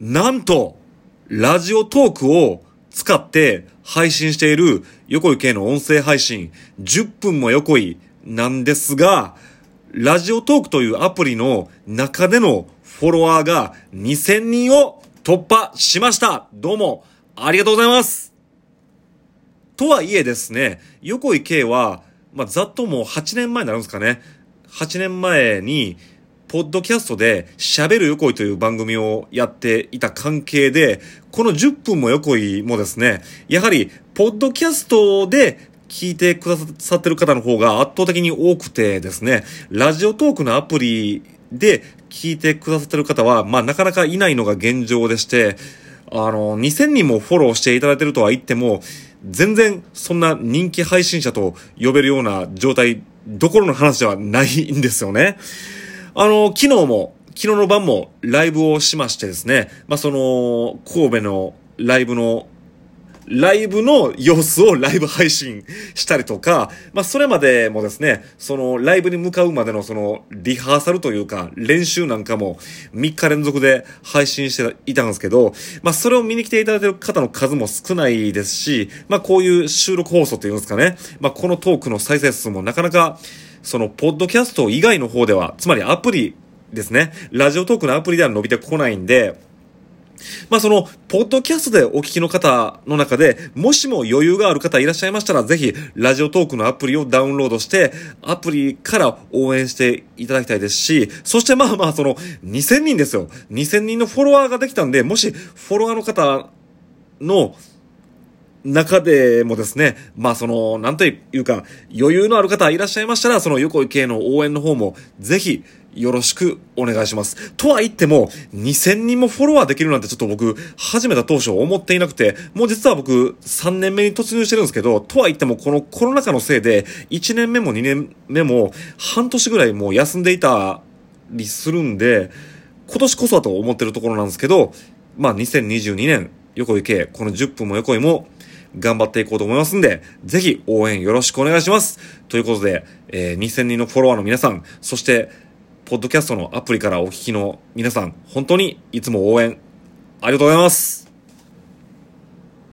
なんと、ラジオトークを使って配信している横井系の音声配信、10分も横井なんですが、ラジオトークというアプリの中でのフォロワーが2000人を突破しました。どうも、ありがとうございます。とはいえですね、横井圭は、まあ、ざっともう8年前になるんですかね。8年前に、ポッドキャストで喋る横井という番組をやっていた関係で、この10分も横井もですね、やはり、ポッドキャストで聞いてくださってる方の方が圧倒的に多くてですね、ラジオトークのアプリで聞いてくださってる方は、まあなかなかいないのが現状でして、あの、2000人もフォローしていただいてるとは言っても、全然そんな人気配信者と呼べるような状態どころの話ではないんですよね。あの、昨日も、昨日の晩もライブをしましてですね、まあ、その、神戸のライブのライブの様子をライブ配信したりとか、まあ、それまでもですね、その、ライブに向かうまでのその、リハーサルというか、練習なんかも3日連続で配信していたんですけど、まあ、それを見に来ていただいてる方の数も少ないですし、まあ、こういう収録放送っていうんですかね、まあ、このトークの再生数もなかなか、その、ポッドキャスト以外の方では、つまりアプリですね、ラジオトークのアプリでは伸びてこないんで、まあその、ポッドキャストでお聞きの方の中で、もしも余裕がある方いらっしゃいましたら、ぜひ、ラジオトークのアプリをダウンロードして、アプリから応援していただきたいですし、そしてまあまあその、2000人ですよ。2000人のフォロワーができたんで、もし、フォロワーの方の、中でもですね、まあその、なんというか、余裕のある方いらっしゃいましたら、その横井系の応援の方も、ぜひ、よろしくお願いします。とは言っても、2000人もフォロワーできるなんてちょっと僕、始めた当初思っていなくて、もう実は僕、3年目に突入してるんですけど、とは言ってもこのコロナ禍のせいで、1年目も2年目も、半年ぐらいもう休んでいたりするんで、今年こそはと思ってるところなんですけど、まあ2022年、横井系、この10分も横井も、頑張っていこうと思いますんで、ぜひ応援よろしくお願いします。ということで、えー、2000人のフォロワーの皆さん、そして、ポッドキャストのアプリからお聞きの皆さん、本当にいつも応援ありがとうございます。